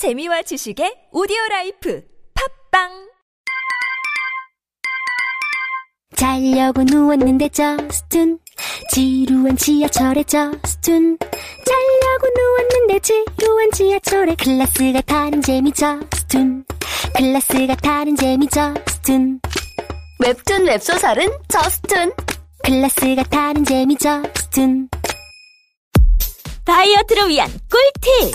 재미와 지식의 오디오 라이프 팟빵! 자려고 누웠는데 저스툰 지루한 지하철에 저스툰. 자려고 누웠는데 지루한 지하철에 클래스가 다른 재미 저스툰. 클래스가 다른 재미 저스툰. 웹툰 웹소설은 저스툰. 클래스가 다른 재미 저스툰. 다이어트를 위한 꿀팁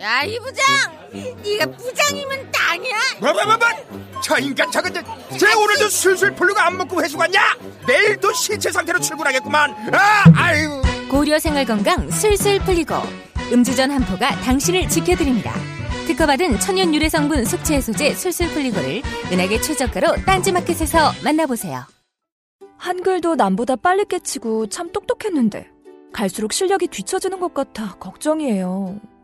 야, 이 부장! 네가 부장이면 땅이야? 뭐뭐뭐뭐 저 인간 저건 쟤 오늘도 술술 풀리고 안 먹고 회수 갔냐 내일도 신체 상태로 출근하겠구만 아 아유 고려 생활건강 술술 풀리고 음주전 한포가 당신을 지켜드립니다. 특허받은 천연 유래 성분 숙취 해소제 술술 풀리고를 은하계 최저가로 딴지마켓에서 만나보세요. 한글도 남보다 빨리 깨치고 참 똑똑했는데 갈수록 실력이 뒤처지는 것 같아 걱정이에요.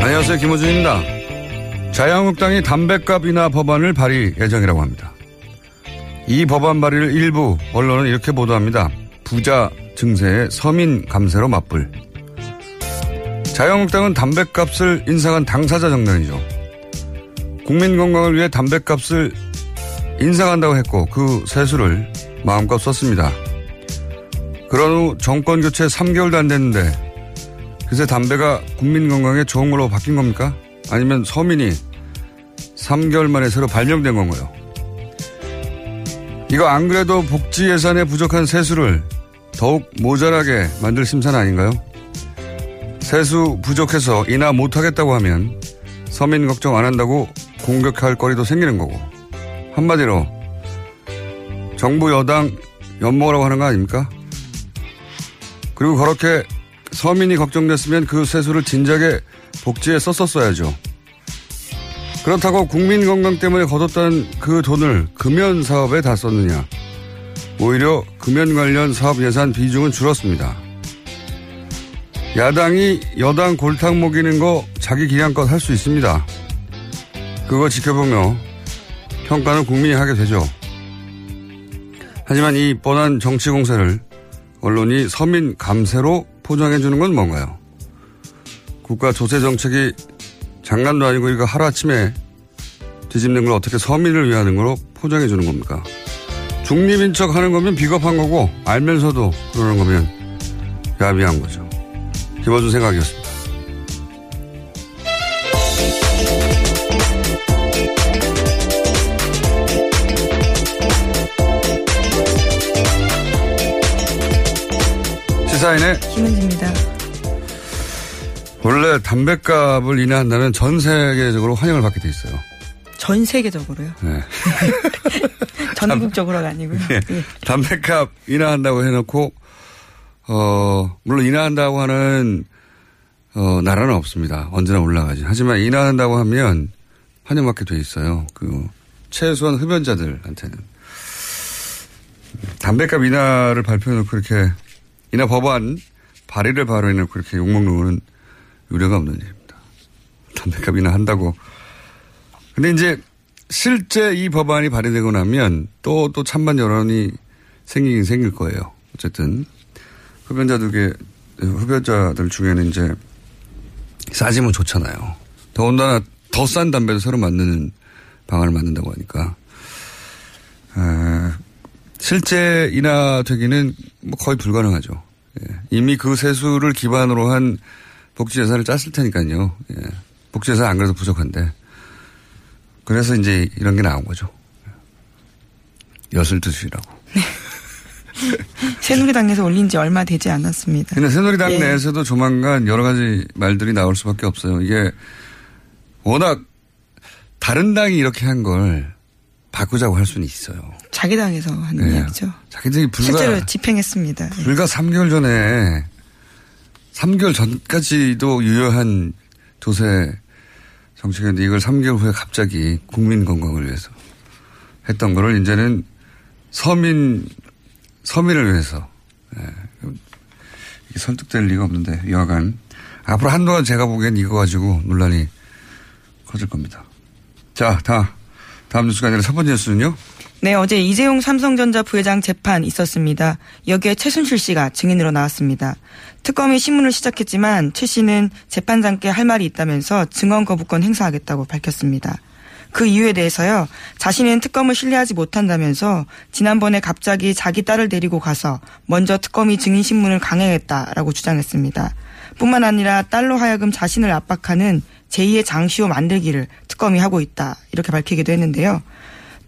안녕하세요. 김호준입니다. 자유한국당이 담배값 인하 법안을 발의 예정이라고 합니다. 이 법안 발의를 일부 언론은 이렇게 보도합니다. 부자 증세에 서민 감세로 맞불. 자유한국당은 담배값을 인상한 당사자 정당이죠. 국민 건강을 위해 담배값을 인상한다고 했고 그 세수를 마음껏 썼습니다. 그런 후 정권 교체 3개월도 안 됐는데 그새 담배가 국민 건강에 좋은 걸로 바뀐 겁니까? 아니면 서민이 3개월 만에 새로 발명된 건가요? 이거 안 그래도 복지 예산에 부족한 세수를 더욱 모자라게 만들 심산 아닌가요? 세수 부족해서 인하 못하겠다고 하면 서민 걱정 안 한다고 공격할 거리도 생기는 거고 한마디로 정부 여당 엿먹으라고 하는 거 아닙니까? 그리고 그렇게 서민이 걱정됐으면 그 세수를 진작에 복지에 썼었어야죠. 그렇다고 국민 건강 때문에 거뒀던 그 돈을 금연 사업에 다 썼느냐. 오히려 금연 관련 사업 예산 비중은 줄었습니다. 야당이 여당 골탕 먹이는 거 자기 기량껏 할 수 있습니다. 그거 지켜보며 평가는 국민이 하게 되죠. 하지만 이 뻔한 정치 공세를 언론이 서민 감세로 포장해 주는 건 뭔가요? 국가 조세 정책이 장난도 아니고 이거 하루아침에 뒤집는 걸 어떻게 서민을 위하는 걸로 포장해 주는 겁니까? 중립인 척 하는 거면 비겁한 거고 알면서도 그러는 거면 야비한 거죠. 김어준 생각이었습니다. 시사인의 김은지입니다. 원래 담배값을 인하한다면 전 세계적으로 환영을 받게 돼 있어요. 전 세계적으로요. 네. 전국적으로가 아니고요. 예. 담배값 인하한다고 해놓고 어 물론 인하한다고 하는 어 나라는 없습니다. 언제나 올라가지. 하지만 인하한다고 하면 환영받게 돼 있어요. 그 최소한 흡연자들한테는 담배값 인하를 발표해놓고 그렇게 인하 법안 발의를 발의해놓고 그렇게 욕먹는 거는 유례가 없는 일입니다. 담배값 인하한다고. 근데 이제 실제 이 법안이 발의되고 나면 또, 또 찬반 여론이 생기긴 생길 거예요. 어쨌든 흡연자들, 흡연자들 중에는 이제 싸지면 좋잖아요. 더군다나 더 싼 담배도 새로 만드는 방안을 만든다고 하니까. 에, 실제 인하되기는 뭐 거의 불가능하죠. 예. 이미 그 세수를 기반으로 한 복지 예산을 짰을 테니까요. 예. 복지 예산 안 그래도 부족한데. 그래서 이제 이런 게 나온 거죠. 엿을 드시라고. 새누리당에서 올린 지 얼마 되지 않았습니다. 근데 새누리당 예. 내에서도 조만간 여러 가지 말들이 나올 수밖에 없어요. 이게 워낙 다른 당이 이렇게 한 걸 바꾸자고 할 수는 있어요. 자기 당에서 하는 네. 이야기죠. 자기들이 불과 실제로 집행했습니다. 예. 불과 3개월 전에 3개월 전까지도 유효한 조세 정책인데 이걸 3개월 후에 갑자기 국민 건강을 위해서 했던 거를 이제는 서민 서민을 위해서 예. 설득될 리가 없는데 여하간 앞으로 한동안 제가 보기엔 이거 가지고 논란이 커질 겁니다. 자, 다 다음 뉴스가 아니라 첫 번째 뉴스는요. 네, 어제 이재용 삼성전자 부회장 재판 있었습니다. 여기에 최순실 씨가 증인으로 나왔습니다. 특검이 신문을 시작했지만 최 씨는 재판장께 할 말이 있다면서 증언 거부권 행사하겠다고 밝혔습니다. 그 이유에 대해서요, 자신은 특검을 신뢰하지 못한다면서 지난번에 갑자기 자기 딸을 데리고 가서 먼저 특검이 증인 신문을 강행했다라고 주장했습니다. 뿐만 아니라 딸로 하여금 자신을 압박하는 제2의 장시호 만들기를 특검이 하고 있다. 이렇게 밝히기도 했는데요.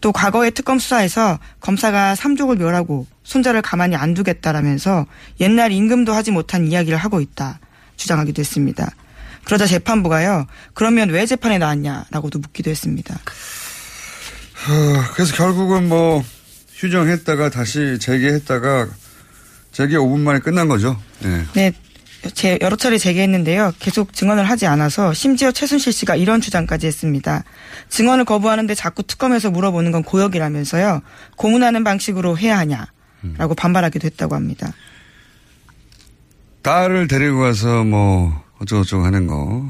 또 과거의 특검 수사에서 검사가 삼족을 멸하고 손자를 가만히 안 두겠다라면서 옛날 임금도 하지 못한 이야기를 하고 있다. 주장하기도 했습니다. 그러자 재판부가요. 그러면 왜 재판에 나왔냐라고도 묻기도 했습니다. 어, 그래서 결국은 뭐 휴정했다가 다시 재개했다가 재개 5분 만에 끝난 거죠. 네. 네. 제 여러 차례 재개했는데요. 계속 증언을 하지 않아서 심지어 최순실 씨가 이런 주장까지 했습니다. 증언을 거부하는데 자꾸 특검에서 물어보는 건 고역이라면서요. 고문하는 방식으로 해야 하냐라고 반발하기도 했다고 합니다. 딸을 데리고 가서 뭐 어쩌고저쩌고 하는 거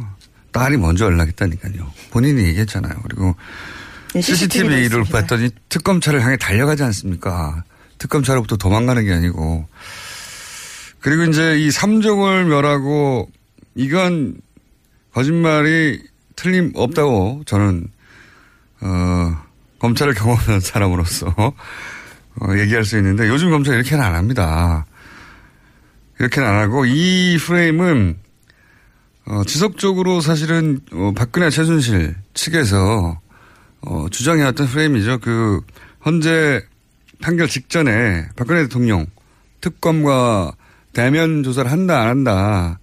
딸이 먼저 연락했다니까요. 본인이 얘기했잖아요. 그리고 네, CCTV CCTV를. 봤더니 특검차를 향해 달려가지 않습니까? 특검차로부터 도망가는 게 아니고 그리고 이제 이 삼종을 멸하고 이건 거짓말이 틀림없다고 저는 어 검찰을 경험한 사람으로서 어, 얘기할 수 있는데 요즘 검찰 이렇게는 안 합니다. 이렇게는 안 하고 이 프레임은 어, 지속적으로 사실은 어, 박근혜 최순실 측에서 어, 주장해왔던 프레임이죠. 그 헌재 판결 직전에 박근혜 대통령 특검과 대면 조사를 한다 안 한다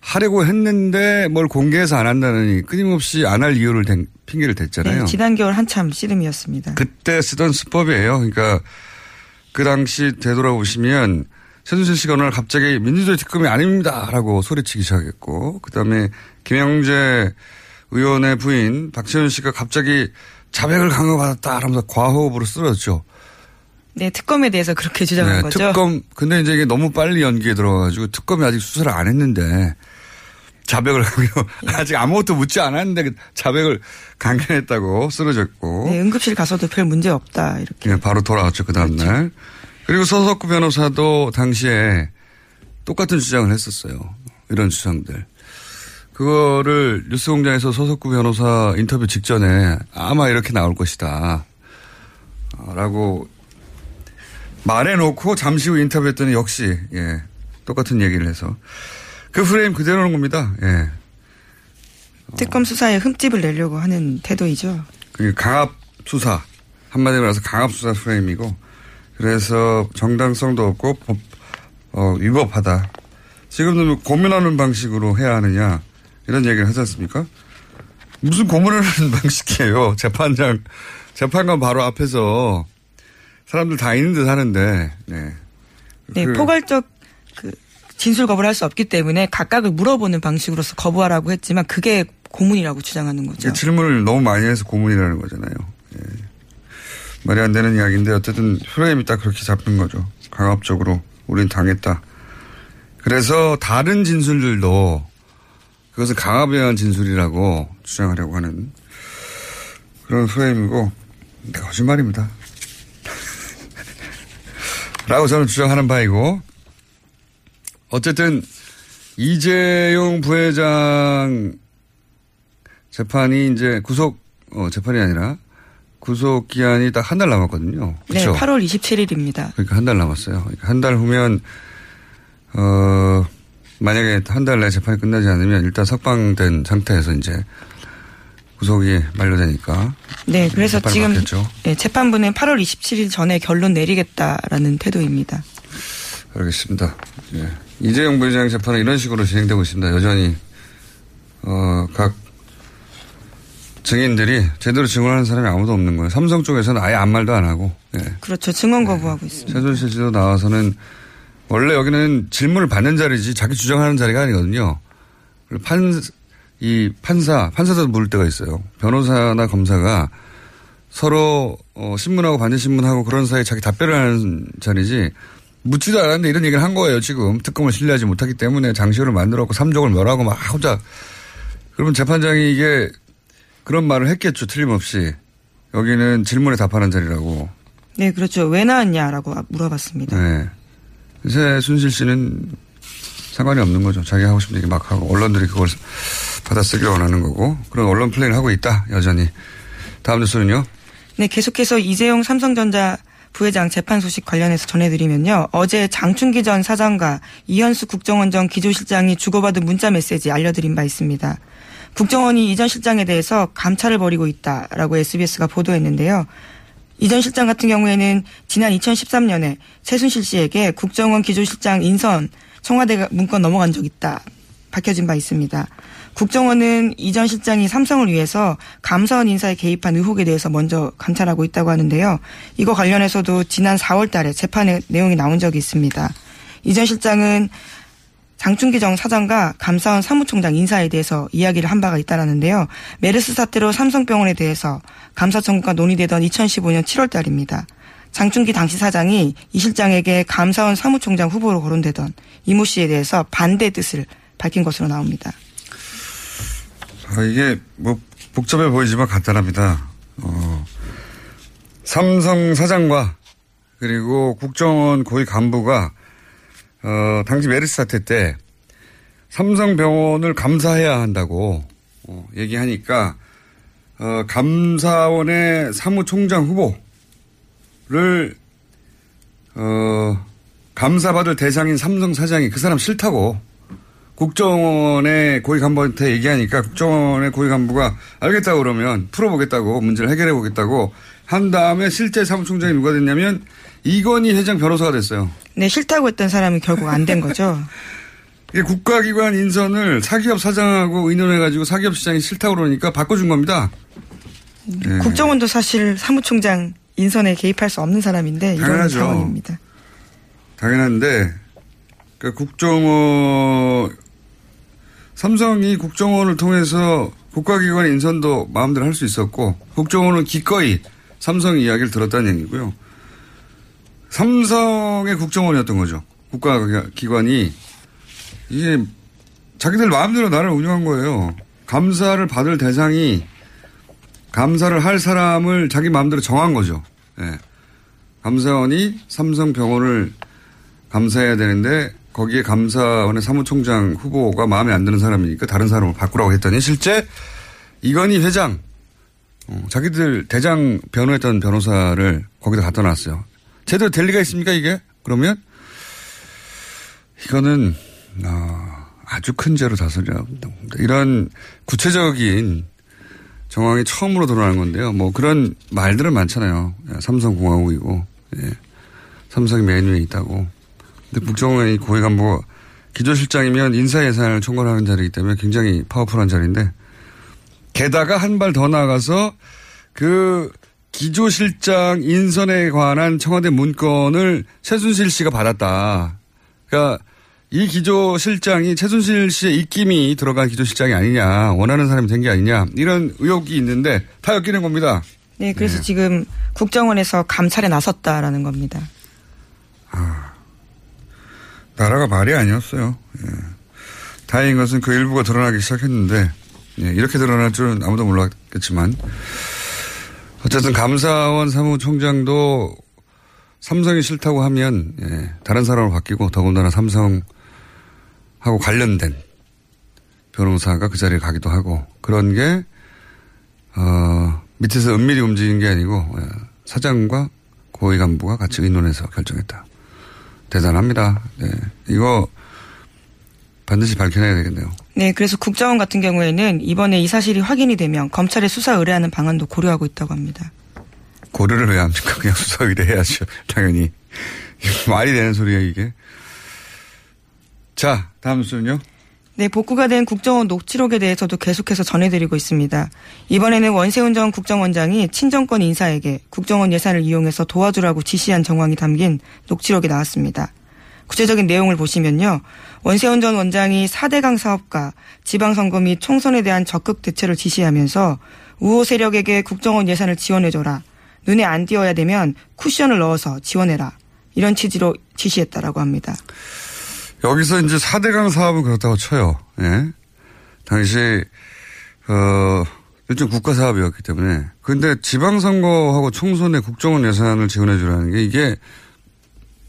하려고 했는데 뭘 공개해서 안 한다느니 끊임없이 안 할 이유를 댄, 핑계를 댔잖아요. 네, 지난 겨울 한참 씨름이었습니다. 그때 쓰던 수법이에요. 그러니까 그 당시 되돌아보시면 최순실 씨가 날 갑자기 민주주의 특검이 아닙니다라고 소리치기 시작했고 그다음에 김영재 의원의 부인 박지원 씨가 갑자기 자백을 강요받았다 하면서 과호흡으로 쓰러졌죠. 네, 특검에 대해서 그렇게 주장한 네, 거죠. 특검 근데 이제 이게 너무 빨리 연기에 들어가가지고 특검이 아직 수사를 안 했는데 자백을 강요 아직 아무것도 묻지 않았는데 그 자백을 강요했다고 쓰러졌고 네, 응급실 가서도 별 문제 없다 이렇게. 예, 바로 돌아왔죠, 그 다음날. 그리고 서석구 변호사도 당시에 똑같은 주장을 했었어요. 이런 주장들. 그거를 뉴스공장에서 서석구 변호사 인터뷰 직전에 아마 이렇게 나올 것이다. 어, 라고 말해놓고 잠시 후 인터뷰했더니 역시, 예, 똑같은 얘기를 해서. 그 프레임 그대로는 겁니다. 예. 특검 수사에 흠집을 내려고 하는 태도이죠. 그 강압 수사 한마디로 말해서 강압 수사 프레임이고 그래서 정당성도 없고 법, 어, 위법하다. 지금도 뭐 고문하는 방식으로 해야 하느냐 이런 얘기를 하지 않습니까? 무슨 고문을 하는 방식이에요. 재판장 재판관 바로 앞에서 사람들 다 있는 듯 하는데 네. 네, 그- 포괄적 그 진술 거부를 할 수 없기 때문에 각각을 물어보는 방식으로서 거부하라고 했지만 그게 고문이라고 주장하는 거죠. 질문을 너무 많이 해서 고문이라는 거잖아요. 예. 말이 안 되는 이야기인데 어쨌든 프레임이 딱 그렇게 잡힌 거죠. 강압적으로 우린 당했다. 그래서 다른 진술들도 그것은 강압에 의한 진술이라고 주장하려고 하는 그런 프레임이고 거짓말입니다. 라고 저는 주장하는 바이고 어쨌든 이재용 부회장 재판이 이제 구속 어, 재판이 아니라 구속 기한이 딱 한 달 남았거든요. 네, 그렇죠? 8월 27일입니다. 그러니까 한 달 남았어요. 그러니까 한달 후면 어 만약에 한 달 내에 재판이 끝나지 않으면 일단 석방된 상태에서 이제 구속이 만료되니까 네, 그래서 지금. 네, 재판부는 8월 27일 전에 결론 내리겠다라는 태도입니다. 알겠습니다. 예. 이재용 부회장 재판은 이런 식으로 진행되고 있습니다. 여전히 어, 각 증인들이 제대로 증언하는 사람이 아무도 없는 거예요. 삼성 쪽에서는 아예 아무 말도 안 하고 예. 그렇죠. 증언 거부하고 있습니다. 최순실 씨도 나와서는 원래 여기는 질문을 받는 자리지 자기 주장하는 자리가 아니거든요. 판, 이 판사, 판사도 물을 때가 있어요. 변호사나 검사가 서로 어, 신문하고 반대 신문하고 그런 사이에 자기 답변을 하는 자리지 묻지도 않았는데 이런 얘기를 한 거예요. 지금 특검을 신뢰하지 못하기 때문에 장시호를 만들었고 삼족을 멸하고 막 혼자 그러면 재판장이 이게 그런 말을 했겠죠. 틀림없이 여기는 질문에 답하는 자리라고. 네, 그렇죠. 왜 나왔냐라고 물어봤습니다. 네. 최순실 씨는 상관이 없는 거죠. 자기 하고 싶은 얘기 막 하고 언론들이 그걸 받아쓰기를 원하는 거고 그런 언론 플레이를 하고 있다 여전히. 다음 뉴스는요. 네, 계속해서 이재용 삼성전자 부회장 재판 소식 관련해서 전해드리면요. 어제 장충기 전 사장과 이현수 국정원 전 기조실장이 주고받은 문자 메시지 알려드린 바 있습니다. 국정원이 이 전 실장에 대해서 감찰을 벌이고 있다라고 SBS가 보도했는데요. 이 전 실장 같은 경우에는 지난 2013년에 최순실 씨에게 국정원 기조실장 인선 청와대 문건 넘어간 적 있다 밝혀진 바 있습니다. 국정원은 이전 실장이 삼성을 위해서 감사원 인사에 개입한 의혹에 대해서 먼저 감찰하고 있다고 하는데요. 이거 관련해서도 지난 4월 달에 재판에 내용이 나온 적이 있습니다. 이전 실장은 장충기 정 사장과 감사원 사무총장 인사에 대해서 이야기를 한 바가 있다라는데요. 메르스 사태로 삼성병원에 대해서 감사 청구가 논의되던 2015년 7월 달입니다. 장충기 당시 사장이 이 실장에게 감사원 사무총장 후보로 거론되던 이모 씨에 대해서 반대 뜻을 밝힌 것으로 나옵니다. 아, 이게 뭐 복잡해 보이지만 간단합니다. 어, 삼성 사장과 그리고 국정원 고위 간부가 어, 당시 메르스 사태 때 삼성 병원을 감사해야 한다고 어, 얘기하니까 어, 감사원의 사무총장 후보를 어, 감사받을 대상인 삼성 사장이 그 사람 싫다고 국정원의 고위 간부한테 얘기하니까 국정원의 고위 간부가 알겠다고 그러면 풀어보겠다고 문제를 해결해 보겠다고 한 다음에 실제 사무총장이 누가 됐냐면 이건희 회장 변호사가 됐어요. 네, 싫다고 했던 사람이 결국 안 된 거죠. 이게 국가기관 인선을 사기업 사장하고 의논해가지고 사기업 시장이 싫다고 그러니까 바꿔준 겁니다. 네. 국정원도 사실 사무총장 인선에 개입할 수 없는 사람인데 이런 당연하죠. 상황입니다. 당연한데 그 국정원 삼성이 국정원을 통해서 국가기관 인선도 마음대로 할 수 있었고 국정원은 기꺼이 삼성 이야기를 들었다는 얘기고요. 삼성의 국정원이었던 거죠. 국가기관이 이게 자기들 마음대로 나를 운영한 거예요. 감사를 받을 대상이 감사를 할 사람을 자기 마음대로 정한 거죠. 예. 감사원이 삼성 병원을 감사해야 되는데 거기에 감사원의 사무총장 후보가 마음에 안 드는 사람이니까 다른 사람을 바꾸라고 했더니 실제 이건희 회장 어, 자기들 대장 변호했던 변호사를 거기다 갖다 놨어요. 제대로 될 리가 있습니까 이게? 그러면 이거는 어, 아주 큰 죄로 합니다. 이런 구체적인 정황이 처음으로 드러나는 건데요. 뭐 그런 말들은 많잖아요. 삼성공화국이고 예. 삼성이 맨 위에 있다고. 근데 국정원의 고위 간부가 기조실장이면 인사 예산을 총괄하는 자리이기 때문에 굉장히 파워풀한 자리인데 게다가 한 발 더 나아가서 그 기조실장 인선에 관한 청와대 문건을 최순실 씨가 받았다. 그러니까 이 기조실장이 최순실 씨의 입김이 들어간 기조실장이 아니냐, 원하는 사람이 된 게 아니냐, 이런 의혹이 있는데 다 엮이는 겁니다. 네, 그래서 네. 지금 국정원에서 감찰에 나섰다라는 겁니다. 나라가 말이 아니었어요. 예. 다행인 것은 그 일부가 드러나기 시작했는데, 예, 이렇게 드러날 줄은 아무도 몰랐겠지만, 어쨌든 감사원 사무총장도 삼성이 싫다고 하면, 예, 다른 사람으로 바뀌고, 더군다나 삼성하고 관련된 변호사가 그 자리에 가기도 하고, 그런 게 어, 밑에서 은밀히 움직인 게 아니고 예, 사장과 고위 간부가 같이 의논해서 결정했다. 대단합니다. 네. 이거 반드시 밝혀내야 되겠네요. 네, 그래서 국정원 같은 경우에는 이번에 이 사실이 확인이 되면 검찰에 수사 의뢰하는 방안도 고려하고 있다고 합니다. 고려를 왜 합니까? 그냥 수사 의뢰해야죠. 당연히. 말이 되는 소리예요, 이게. 자, 다음 순요. 네, 복구가 된 국정원 녹취록에 대해서도 계속해서 전해드리고 있습니다. 이번에는 원세훈 전 국정원장이 친정권 인사에게 국정원 예산을 이용해서 도와주라고 지시한 정황이 담긴 녹취록이 나왔습니다. 구체적인 내용을 보시면요. 원세훈 전 원장이 4대강 사업과 지방선거 및 총선에 대한 적극 대처를 지시하면서 우호 세력에게 국정원 예산을 지원해줘라. 눈에 안 띄어야 되면 쿠션을 넣어서 지원해라. 이런 취지로 지시했다라고 합니다. 여기서 이제 4대강 사업은 그렇다고 쳐요. 예. 당시, 어, 일종 국가 사업이었기 때문에. 근데 지방선거하고 총선에 국정원 예산을 지원해 주라는 게 이게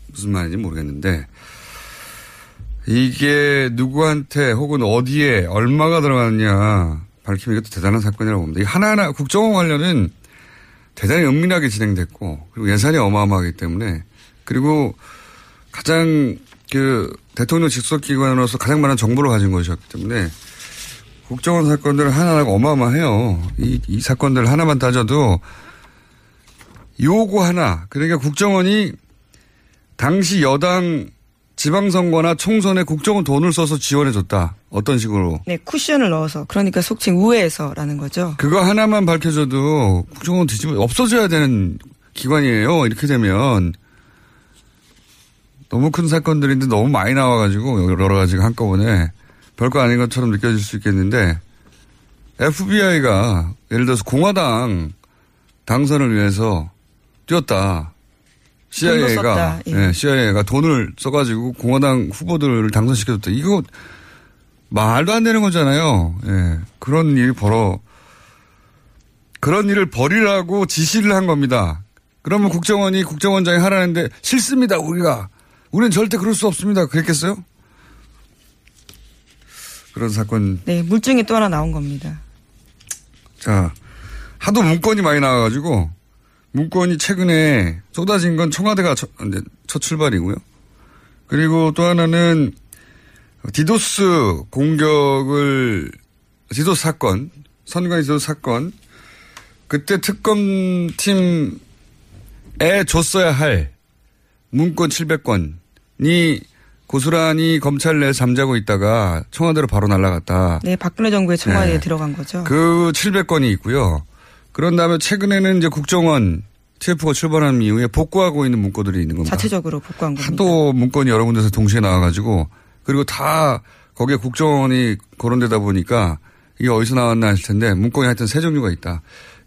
무슨 말인지 모르겠는데 이게 누구한테 혹은 어디에 얼마가 들어가느냐 밝히면 이것도 대단한 사건이라고 봅니다. 이 하나하나 국정원 관련은 대단히 은밀하게 진행됐고 그리고 예산이 어마어마하기 때문에 그리고 가장 그 대통령 직속 기관으로서 가장 많은 정보를 가진 것이었기 때문에 국정원 사건들은 하나하나가 어마어마해요. 이, 이 사건들 하나만 따져도 요거 하나 그러니까 국정원이 당시 여당 지방선거나 총선에 국정원 돈을 써서 지원해줬다. 어떤 식으로? 네, 쿠션을 넣어서 그러니까 속칭 우회해서라는 거죠. 그거 하나만 밝혀줘도 국정원 뒤집어 없어져야 되는 기관이에요. 이렇게 되면 너무 큰 사건들인데 너무 많이 나와가지고 여러 가지가 한꺼번에 별거 아닌 것처럼 느껴질 수 있겠는데 FBI가 예를 들어서 공화당 당선을 위해서 뛰었다. CIA가 예. 네, CIA가 돈을 써가지고 공화당 후보들을 당선시켜줬다. 이거 말도 안 되는 거잖아요. 예, 그런 일이 벌어 그런 일을 벌이라고 지시를 한 겁니다. 그러면 국정원이 국정원장이 하라는데 싫습니다. 우리가 우리는 절대 그럴 수 없습니다. 그랬겠어요? 그런 사건. 네, 물증이 또 하나 나온 겁니다. 자, 하도 문건이 많이 나와가지고 문건이 최근에 쏟아진 건 청와대가 첫, 첫 출발이고요. 그리고 또 하나는 디도스 공격을 디도스 사건, 선관위 디도스 사건 그때 특검팀에 줬어야 할 문건 700건이 고스란히 검찰 내에 잠자고 있다가 청와대로 바로 날아갔다. 네, 박근혜 정부의 청와대에 네. 들어간 거죠. 그 700건이 있고요. 그런 다음에 최근에는 이제 국정원 TF가 출발한 이후에 복구하고 있는 문건들이 있는 겁니다. 자체적으로 복구한 겁니다. 하도 문건이 여러 군데서 동시에 나와가지고 그리고 다 거기에 국정원이 거론되다 보니까 이게 어디서 나왔나 하실 텐데 문건이 하여튼 세 종류가 있다.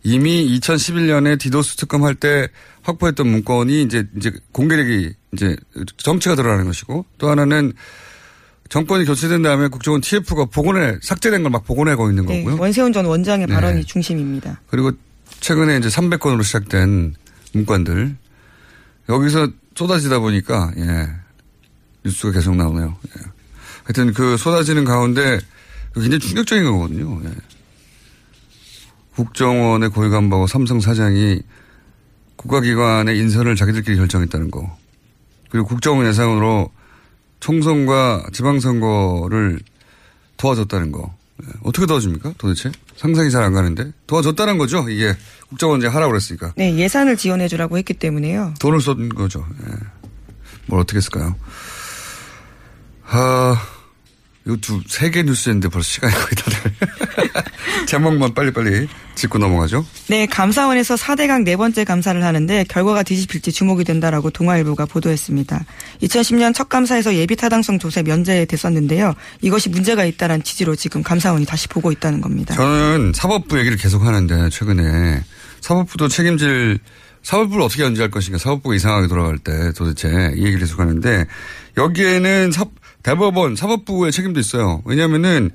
이미 2011년에 디도스 특검 할 때 확보했던 문건이 이제 이제 공개력이 이제 정체가 드러나는 것이고 또 하나는 정권이 교체된 다음에 국정원 TF가 복원해 삭제된 걸 막 복원하고 있는 네, 거고요. 원세훈 전 원장의 네. 발언이 중심입니다. 그리고 최근에 이제 300건으로 시작된 문건들 여기서 쏟아지다 보니까 예 뉴스가 계속 나오네요. 예. 하여튼 그 쏟아지는 가운데 굉장히 충격적인 거거든요. 예. 국정원의 고위 간부하고 삼성 사장이 국가기관의 인선을 자기들끼리 결정했다는 거. 그리고 국정원 예상으로 총선과 지방선거를 도와줬다는 거. 예. 어떻게 도와줍니까 도대체? 상상이 잘 안 가는데. 도와줬다는 거죠. 이게 국정원장이 하라고 그랬으니까. 네, 예산을 지원해주라고 했기 때문에요. 돈을 쏜 거죠. 예. 뭘 어떻게 했을까요? 아, 이거 두, 세 개 뉴스였는데 벌써 시간이 거의 다 돼. 제목만 빨리빨리 짚고 넘어가죠. 네, 감사원에서 4대강 네 번째 감사를 하는데 결과가 뒤집힐지 주목이 된다라고 동아일보가 보도했습니다. 2010년 첫 감사에서 예비 타당성 조사 면제됐었는데요. 이것이 문제가 있다는 취지로 지금 감사원이 다시 보고 있다는 겁니다. 저는 사법부 얘기를 계속 하는데 최근에 사법부도 책임질 사법부를 어떻게 연주할 것인가 사법부가 이상하게 돌아갈 때 도대체 이 얘기를 계속 하는데 여기에는 사, 대법원 사법부의 책임도 있어요. 왜냐면은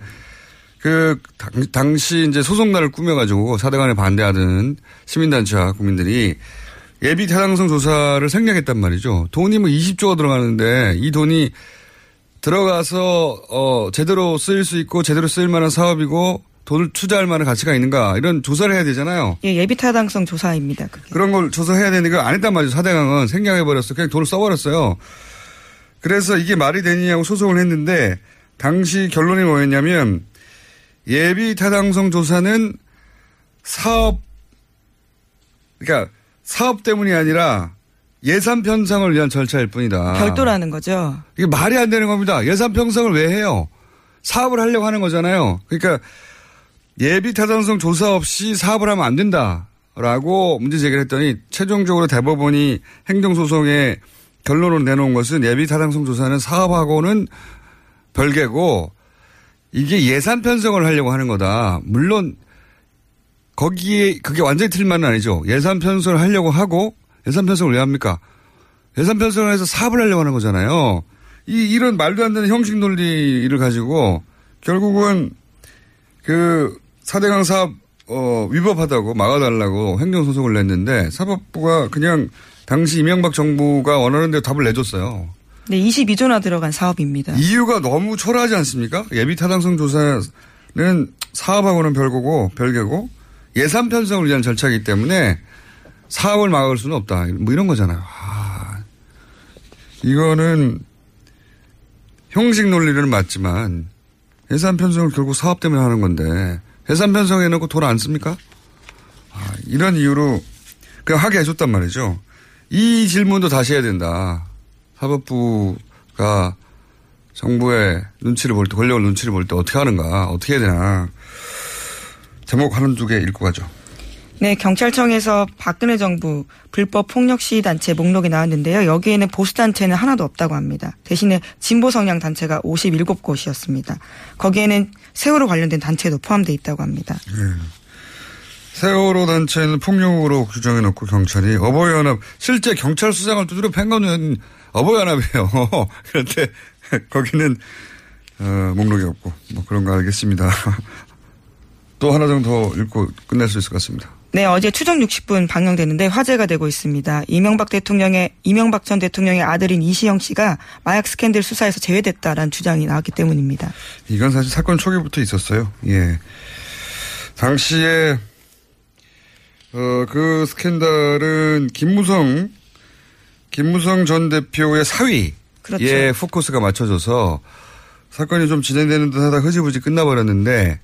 그 당, 당시 이제 소송단을 꾸며가지고 사대관에 반대하던 시민단체와 국민들이 예비 타당성 조사를 생략했단 말이죠. 돈이 뭐 20조가 들어가는데 이 돈이 들어가서 어 제대로 쓰일 수 있고 제대로 쓰일 만한 사업이고 돈을 투자할 만한 가치가 있는가 이런 조사를 해야 되잖아요. 예, 예비 타당성 조사입니다. 그게. 그런 걸 조사해야 되는 걸안 했단 말이죠. 사대강은 생략해버렸어. 그냥 돈을 써버렸어요. 그래서 이게 말이 되느냐고 소송을 했는데 당시 결론이 뭐였냐면 예비 타당성 조사는 사업 그러니까 사업 때문이 아니라 예산 편성을 위한 절차일 뿐이다. 별도라는 거죠. 이게 말이 안 되는 겁니다. 예산 편성을 왜 해요? 사업을 하려고 하는 거잖아요. 그러니까 예비 타당성 조사 없이 사업을 하면 안 된다라고 문제 제기를 했더니 최종적으로 대법원이 행정소송에 결론을 내놓은 것은 예비 타당성 조사는 사업하고는 별개고 이게 예산 편성을 하려고 하는 거다. 물론 거기에 그게 완전히 틀린 말은 아니죠. 예산 편성을 하려고 하고 예산 편성을 왜 합니까? 예산 편성을 해서 사업을 하려고 하는 거잖아요. 이 이런 말도 안 되는 형식 논리를 가지고 결국은 그 사대강 사업 어 위법하다고 막아달라고 행정소송을 냈는데 사법부가 그냥 당시 이명박 정부가 원하는 대로 답을 내줬어요. 네, 22조나 들어간 사업입니다. 이유가 너무 초라하지 않습니까? 예비 타당성 조사는 사업하고는 별거고 별개고 예산 편성을 위한 절차이기 때문에 사업을 막을 수는 없다. 뭐 이런 거잖아요. 아, 이거는 형식 논리는 맞지만 예산 편성을 결국 사업 때문에 하는 건데 예산 편성해 놓고 돈 안 씁니까? 아, 이런 이유로 그냥 하게 해줬단 말이죠. 이 질문도 다시 해야 된다. 사법부가 정부의 눈치를 볼 때, 권력을 눈치를 볼 때 어떻게 하는가, 어떻게 해야 되나. 제목 하는 두 개 읽고 가죠. 네, 경찰청에서 박근혜 정부 불법 폭력 시위 단체 목록이 나왔는데요. 여기에는 보수 단체는 하나도 없다고 합니다. 대신에 진보 성향 단체가 57곳이었습니다. 거기에는 세월호 관련된 단체도 포함되어 있다고 합니다. 네. 세월호 단체는 폭력으로 규정해 놓고 경찰이 어버이연합 실제 경찰 수장을 두드려 팬 거는 어버이연합이에요. 그런데 거기는 어, 목록이 없고 뭐 그런 거 알겠습니다. 또 하나 정도 읽고 끝낼 수 있을 것 같습니다. 네, 어제 추정 60분 방영됐는데 화제가 되고 있습니다. 이명박 대통령의 이명박 전 대통령의 아들인 이시영 씨가 마약 스캔들 수사에서 제외됐다라는 주장이 나왔기 때문입니다. 이건 사실 사건 초기부터 있었어요. 예. 당시에 어, 그 스캔들은 김무성 김무성 전 대표의 사위에 그렇죠. 포커스가 맞춰져서 사건이 좀 진행되는 듯 하다 흐지부지 끝나버렸는데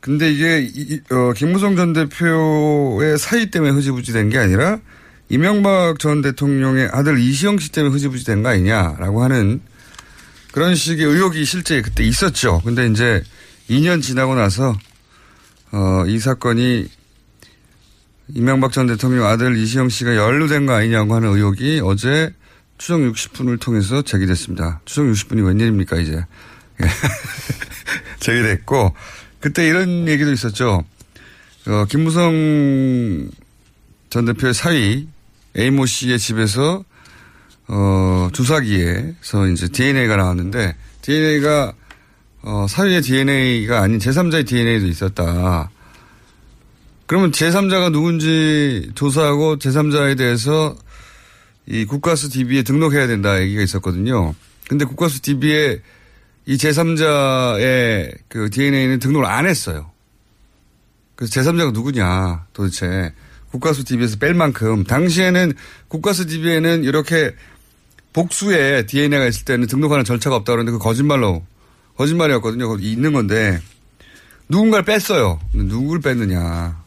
근데 이게 이, 어, 김무성 전 대표의 사이 때문에 흐지부지 된 게 아니라 이명박 전 대통령의 아들 이시영 씨 때문에 흐지부지 된 거 아니냐라고 하는 그런 식의 의혹이 실제 그때 있었죠. 근데 이제 2년 지나고 나서 어, 이 사건이 이명박 전 대통령 아들 이시영 씨가 연루된 거 아니냐고 하는 의혹이 어제 추정 60분을 통해서 제기됐습니다. 추정 60분이 웬일입니까 이제. 예. 제기됐고 그때 이런 얘기도 있었죠. 어, 김무성 전 대표의 사위 에이모 씨의 집에서 어, 주사기에서 이제 DNA가 나왔는데 DNA가 어, 사위의 DNA가 아닌 제3자의 DNA도 있었다. 그러면 제3자가 누군지 조사하고 제3자에 대해서 이 국가수 DB에 등록해야 된다 얘기가 있었거든요. 근데 국가수 DB에 이 제3자의 그 DNA는 등록을 안 했어요. 그래서 제3자가 누구냐 도대체 국가수 DB에서 뺄 만큼 당시에는 국가수 DB에는 이렇게 복수에 DNA가 있을 때는 등록하는 절차가 없다 그러는데 그 거짓말로 거짓말이었거든요. 있는 건데 누군가를 뺐어요. 누구를 뺐느냐.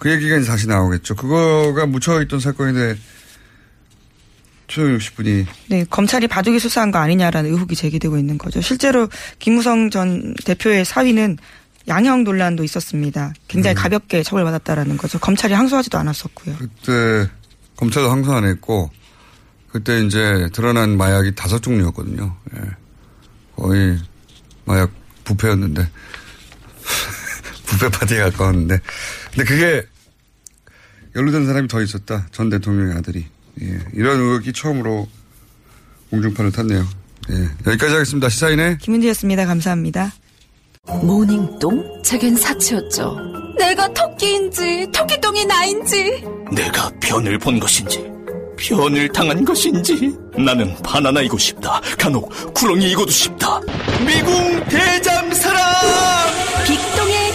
그 얘기가 이제 다시 나오겠죠. 그거가 묻혀있던 사건인데 추정 60분이. 네, 검찰이 바둑이 수사한 거 아니냐라는 의혹이 제기되고 있는 거죠. 실제로 김무성 전 대표의 사위는 양형 논란도 있었습니다. 굉장히 음. 가볍게 처벌받았다라는 거죠. 검찰이 항소하지도 않았었고요. 그때 검찰도 항소 안 했고 그때 이제 드러난 마약이 다섯 종류였거든요. 예. 거의 마약 부패였는데 부패 파티에 가까웠는데 근데 그게 연루된 사람이 더 있었다. 전 대통령의 아들이. 예. 이런 의혹이 처음으로 공중판을 탔네요. 예. 여기까지 하겠습니다. 시사인의 김은지였습니다. 감사합니다. 모닝똥? 제겐 사치였죠. 내가 토끼인지 토끼똥이 나인지 내가 변을 본 것인지 변을 당한 것인지 나는 바나나이고 싶다. 간혹 구렁이이고도 싶다. 미궁 대장사랑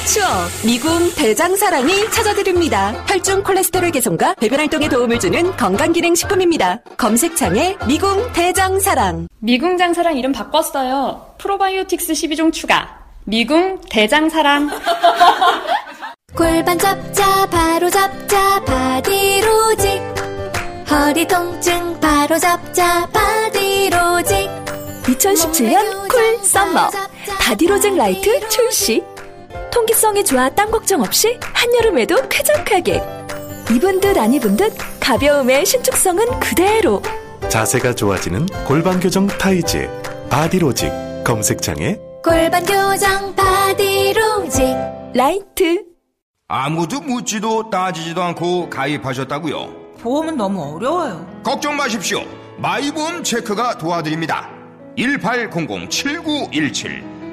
추억 미궁 대장사랑이 찾아드립니다. 혈중 콜레스테롤 개선과 배변 활동에 도움을 주는 건강기능식품입니다. 검색창에 미궁 대장사랑. 미궁 장사랑 이름 바꿨어요. 프로바이오틱스 12종 추가. 미궁 대장사랑. 골반 잡자 바로 잡자 바디로직 허리 통증 바로 잡자 바디로직 2017년 cool summer 바디로직 라이트 출시 통기성이 좋아 땀 걱정 없이 한여름에도 쾌적하게 입은 듯 안 입은 듯 가벼움의 신축성은 그대로 자세가 좋아지는 골반 교정 타이즈 바디로직 검색창에 골반 교정 바디로직 라이트 아무도 묻지도 따지지도 않고 가입하셨다고요? 보험은 너무 어려워요. 걱정 마십시오. 마이보험 체크가 도와드립니다. 1800-7917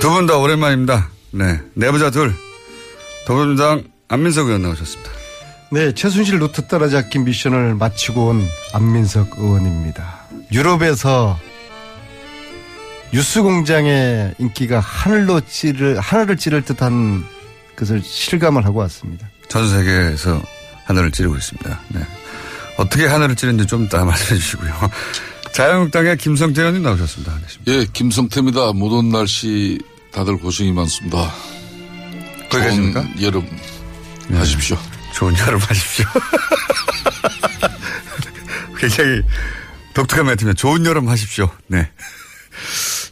두 분 다 오랜만입니다. 네, 내부자 둘. 더불어민주당 안민석 의원 나오셨습니다. 네, 최순실 루트 따라잡기 미션을 마치고 온 안민석 의원입니다. 유럽에서 뉴스 공장의 인기가 하늘로 찌를, 하늘을 찌를 듯한 것을 실감을 하고 왔습니다. 전 세계에서 하늘을 찌르고 있습니다. 네. 어떻게 하늘을 찌르는지 좀 이따 말씀해 주시고요. 자유한국당의 김성태 의원님 나오셨습니다. 예, 김성태입니다. 무더운 날씨 다들 고생이 많습니다. 거기 계십니까? 여름 하십시오. 좋은 여름 하십시오. 굉장히 독특한 멘트면 좋은 여름 하십시오. 네.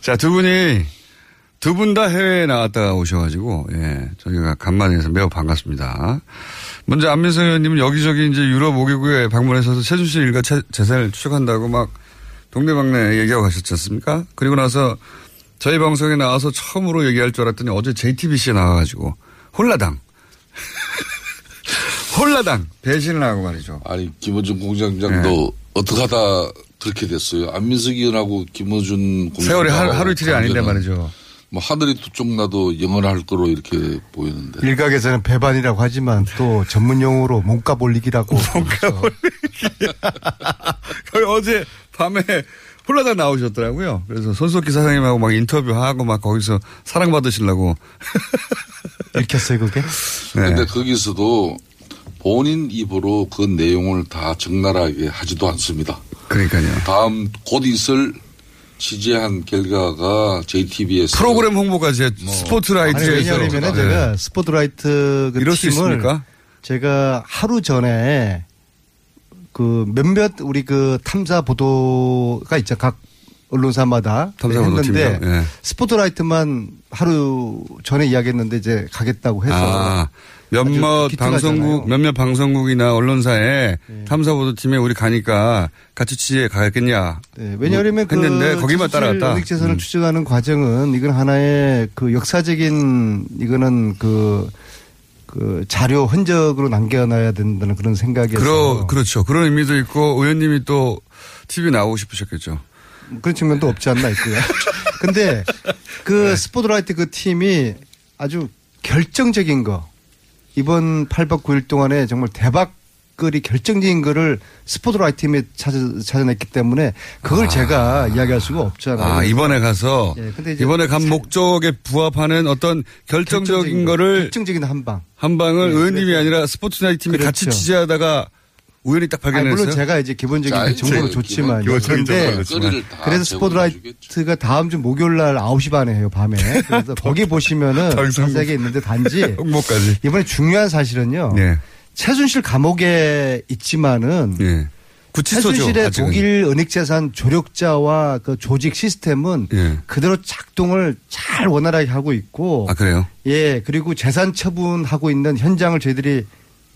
자, 두 분이 두 분 다 해외에 나갔다가 오셔가지고, 예, 저희가 간만에 해서 매우 반갑습니다. 먼저 안민석 의원님은 여기저기 이제 유럽 5개국에 방문해서 최순실 일가 체- 재산을 추적한다고 막 동네방네 얘기하고 가셨지 않습니까? 그리고 나서 저희 방송에 나와서 처음으로 얘기할 줄 알았더니 어제 JTBC에 나와가지고 홀라당. 홀라당 배신을 하고 말이죠. 아니 김어준 공장장도 어떻게 하다 그렇게 됐어요. 안민석 의원하고 김어준 공장장 세월이 하루, 하루 이틀이 아닌데 말이죠. 뭐 하늘이 두 쪽 나도 영원할 거로 이렇게 보이는데. 일각에서는 배반이라고 하지만 또 전문 용어로 몸값 올리기라고. 몸값 거기 어제 밤에 홀라당 나오셨더라고요. 그래서 손석희 사장님하고 막 인터뷰하고 막 거기서 사랑받으시려고. 읽혔어요, 그게? 네. 근데 거기서도 본인 입으로 그 내용을 다 적나라하게 하지도 않습니다. 그러니까요. 다음 곧 있을 취재한 결과가 JTBS 프로그램 홍보까지 해, 아니, 스포트라이트에서. 왜냐하면 네. 제가 스포트라이트 그 이럴 수 팀을 있습니까? 제가 하루 전에 그 몇몇 우리 그 탐사 보도가 있죠. 각 언론사마다 탐사 했는데? 예. 스포트라이트만 하루 전에 이야기했는데 이제 가겠다고 해서 아, 몇몇. 방송국, 몇몇 방송국이나 언론사에 탐사 보도팀에 우리 가니까 같이 취재에 가겠냐. 네, 왜냐하면 뭐 했는데 그 거기만 따라갔다. 은닉 재산을 음. 추적하는 과정은 이건 하나의 그 역사적인 이거는 그, 그 자료 흔적으로 남겨놔야 된다는 그런 생각에서 그러, 그렇죠. 그런 의미도 있고 의원님이 또 TV 나오고 싶으셨겠죠. 그런 측면도 없지 않나 있고요. 근데 그 네. 스포트라이트 그 팀이 아주 결정적인 거 이번 8박 9일 동안에 정말 대박 거리 결정적인 거를 스포트라이트 팀이 찾아, 찾아냈기 때문에 그걸 제가 이야기할 수가 없잖아요. 아, 이번에 가서 예, 근데 이제 이번에 간 목적에 부합하는 어떤 결정적인 거를 결정적인 한 방. 한 방을 네, 의원님이 그래서- 아니라 스포츠나이트 팀이 같이 그렇죠. 취재하다가 우연히 딱 발견했어요. 물론 제가 이제 기본적인 자, 그 정보는 좋지만 그런데. 그래서 스포트라이트가 다음 주 목요일 날 9시 반에 해요 밤에 그래서 거기 보시면은 자세하게 있는데 단지 홍보까지. 이번에 중요한 사실은요 네. 최순실 감옥에 있지만은 예. 구치소죠. 최순실의 아직은. 독일 은닉재산 조력자와 그 조직 시스템은 예. 그대로 작동을 잘 원활하게 하고 있고 아 그래요? 예 그리고 재산 처분하고 있는 현장을 저희들이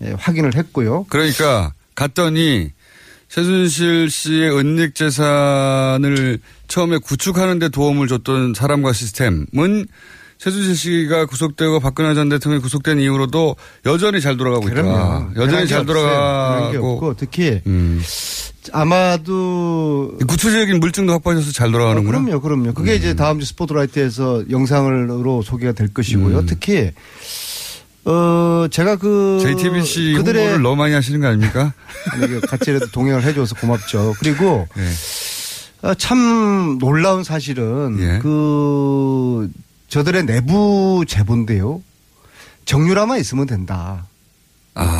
예, 확인을 했고요. 그러니까 갔더니 최순실 씨의 은닉 재산을 처음에 구축하는 데 도움을 줬던 사람과 시스템은 최순실 씨가 구속되고 박근혜 전 대통령이 구속된 이후로도 여전히 잘 돌아가고 있다. 그럼요. 여전히 잘 돌아가고 음. 없고 특히 아마도 구체적인 물증도 확보하셔서 잘 돌아가는구나. 어, 그럼요, 그럼요. 그게 이제 다음 주 스포트라이트에서 영상으로 소개가 될 것이고요. 음. 특히 어 제가 그 JTBC 그들의 홍보를 너무 많이 하시는 거 아닙니까? 아니, 그 같이라도 동행을 해줘서 고맙죠. 그리고 네. 어, 참 놀라운 사실은 예. 그 저들의 내부 제보인데요. 정유라만 있으면 된다.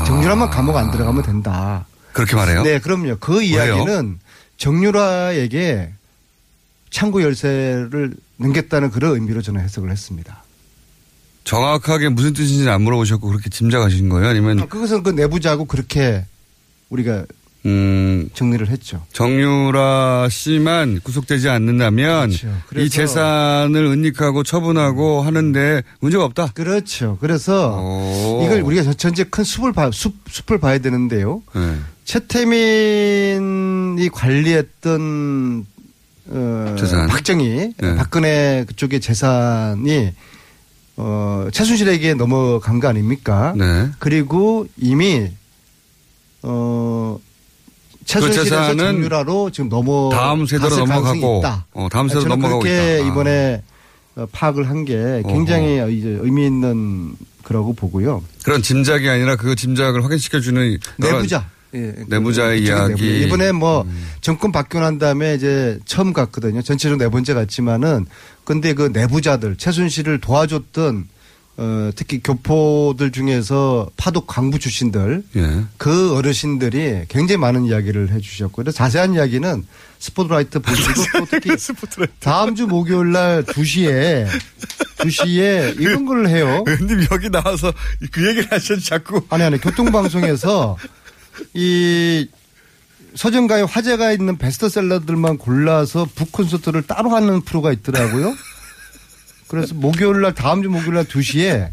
정유라만 감옥 안 들어가면 된다. 아. 그렇게 말해요? 네, 그럼요. 그 왜요? 이야기는 정유라에게 창구 열쇠를 넘겼다는 그런 의미로 저는 해석을 했습니다. 정확하게 무슨 뜻인지 안 물어보셨고 그렇게 짐작하신 거예요? 아니면 그것은 그 내부자하고 그렇게 우리가 음, 정리를 했죠. 정유라 씨만 구속되지 않는다면 그렇죠. 이 재산을 은닉하고 처분하고 하는데 문제가 없다. 그렇죠. 그래서 이걸 우리가 전체 큰 숲을 봐, 숲, 숲을 봐야 되는데요. 네. 최태민이 관리했던 어, 재산. 박정희 네. 박근혜 그쪽의 재산이 어, 최순실에게 넘어간 거 아닙니까? 네. 그리고 이미 어 최순실에서 그 정유라로 지금 넘어 다음 세대로 넘어가고, 있다. 어, 다음 세대로 넘어가고 그렇게 있다. 아. 이번에 어, 파악을 한 게 굉장히 이제 의미 있는 거라고 보고요. 그런 짐작이 아니라 그 짐작을 확인시켜 주는 여러 내부자. 예, 내부자의 그쪽의 이야기. 음. 내부자. 이번에 뭐 정권 바뀌고 난 다음에 이제 처음 갔거든요. 전체적으로 네 번째 갔지만은 근데 그 내부자들 최순실을 도와줬던 어, 특히 교포들 중에서 파독 광부 출신들 예. 그 어르신들이 굉장히 많은 이야기를 해 주셨고 그래서 자세한 이야기는 스포트라이트 보시고 또 특히 다음 주 목요일 날 2시에 2시에 이런 걸 해요. 의원님 여기 나와서 그 얘기를 하셔도 자꾸 아니 아니 교통방송에서 이 서정가의 화제가 있는 베스트셀러들만 골라서 북 콘서트를 따로 하는 프로가 있더라고요. 그래서 목요일 날 다음 주 목요일 날 2시에